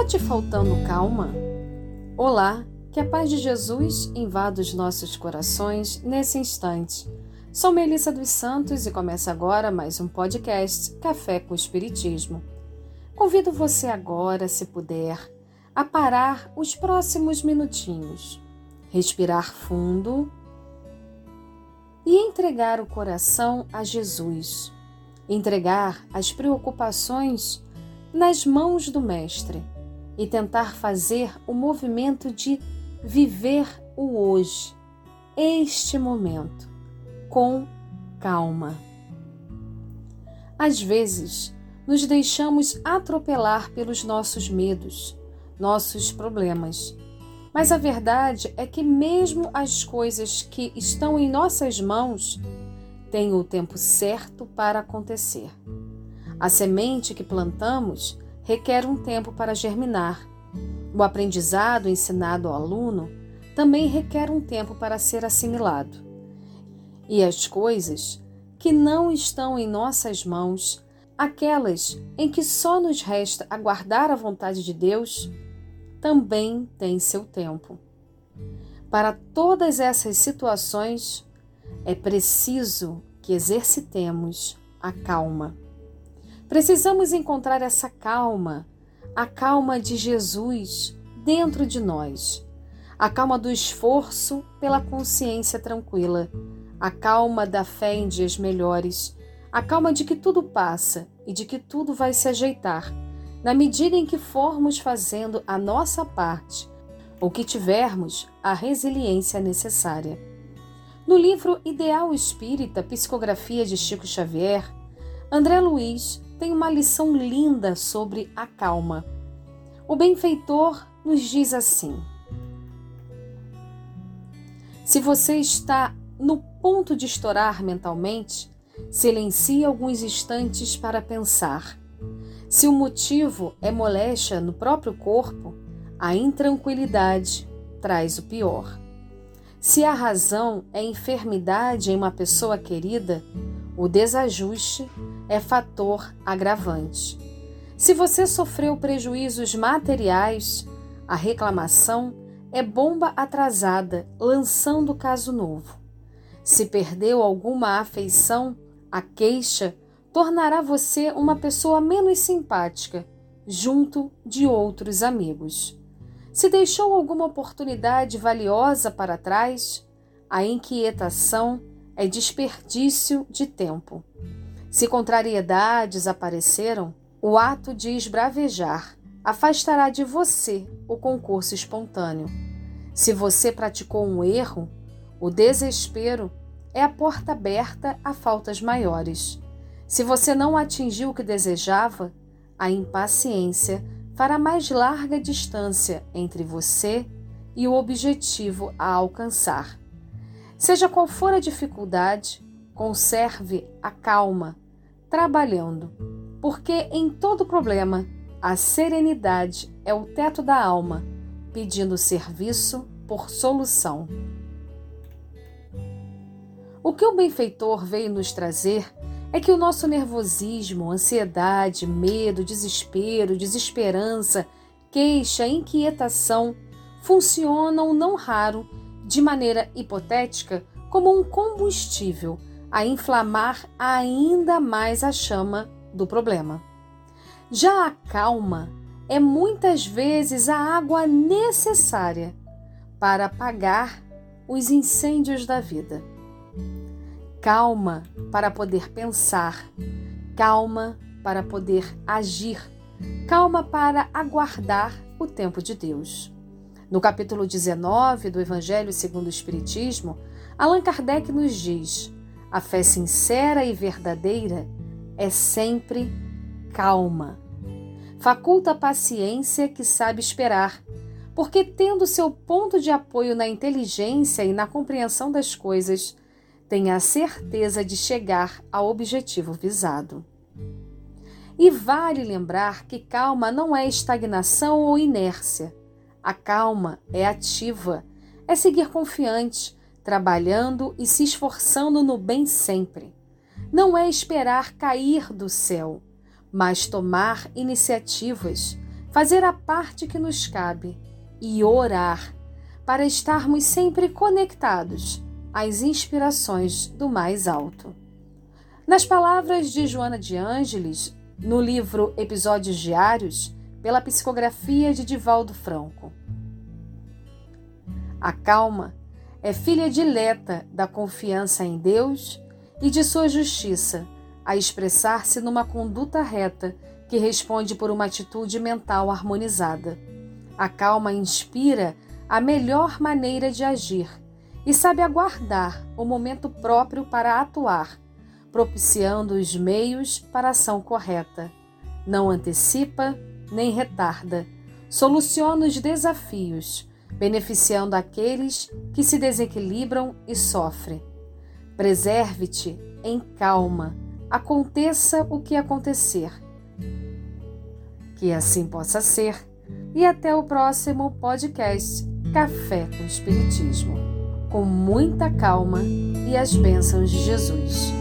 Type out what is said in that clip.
Está te faltando calma? Olá, que a paz de Jesus invada os nossos corações nesse instante. Sou Melissa dos Santos e começa agora mais um podcast Café com Espiritismo. Convido você agora, se puder, a parar os próximos minutinhos, respirar fundo e entregar o coração a Jesus. Entregar as preocupações nas mãos do Mestre e tentar fazer o movimento de viver o hoje, este momento, com calma. Às vezes, nos deixamos atropelar pelos nossos medos, nossos problemas. Mas a verdade é que, mesmo as coisas que estão em nossas mãos, têm o tempo certo para acontecer. A semente que plantamos requer um tempo para germinar. O aprendizado ensinado ao aluno também requer um tempo para ser assimilado. E as coisas que não estão em nossas mãos, aquelas em que só nos resta aguardar a vontade de Deus, também têm seu tempo. Para todas essas situações, é preciso que exercitemos a calma. Precisamos encontrar essa calma, a calma de Jesus dentro de nós, a calma do esforço pela consciência tranquila, a calma da fé em dias melhores, a calma de que tudo passa e de que tudo vai se ajeitar, na medida em que formos fazendo a nossa parte ou que tivermos a resiliência necessária. No livro Ideal Espírita, Psicografia de Chico Xavier, André Luiz tem uma lição linda sobre a calma. O benfeitor nos diz assim: Se você está no ponto de estourar mentalmente, silencie alguns instantes para pensar. Se o motivo é moléstia no próprio corpo, a intranquilidade traz o pior. Se a razão é enfermidade em uma pessoa querida, o desajuste é fator agravante. Se você sofreu prejuízos materiais, a reclamação é bomba atrasada, lançando caso novo. Se perdeu alguma afeição, a queixa tornará você uma pessoa menos simpática, junto de outros amigos. Se deixou alguma oportunidade valiosa para trás, a inquietação é desperdício de tempo. Se contrariedades apareceram, o ato de esbravejar afastará de você o concurso espontâneo. Se você praticou um erro, o desespero é a porta aberta a faltas maiores. Se você não atingiu o que desejava, a impaciência fará mais larga distância entre você e o objetivo a alcançar. Seja qual for a dificuldade, conserve a calma, trabalhando, porque em todo problema a serenidade é o teto da alma, pedindo serviço por solução. O que o benfeitor veio nos trazer é que o nosso nervosismo, ansiedade, medo, desespero, desesperança, queixa, inquietação funcionam não raro de maneira hipotética como um combustível a inflamar ainda mais a chama do problema. Já a calma é muitas vezes a água necessária para apagar os incêndios da vida. Calma para poder pensar, calma para poder agir, calma para aguardar o tempo de Deus. No capítulo 19 do Evangelho segundo o Espiritismo, Allan Kardec nos diz: a fé sincera e verdadeira é sempre calma. Faculta a paciência que sabe esperar, porque, tendo seu ponto de apoio na inteligência e na compreensão das coisas, tem a certeza de chegar ao objetivo visado. E vale lembrar que calma não é estagnação ou inércia. A calma é ativa, é seguir confiante, trabalhando e se esforçando no bem sempre. Não é esperar cair do céu, mas tomar iniciativas, fazer a parte que nos cabe e orar para estarmos sempre conectados às inspirações do mais alto. Nas palavras de Joana de Ângeles, no livro Episódios Diários, pela psicografia de Divaldo Franco. A calma é filha dileta da confiança em Deus e de sua justiça, a expressar-se numa conduta reta que responde por uma atitude mental harmonizada. A calma inspira a melhor maneira de agir e sabe aguardar o momento próprio para atuar, propiciando os meios para a ação correta. Não antecipa nem retarda, soluciona os desafios, beneficiando aqueles que se desequilibram e sofrem. Preserve-te em calma, aconteça o que acontecer. Que assim possa ser. E até o próximo podcast Café com Espiritismo. Com muita calma e as bênçãos de Jesus.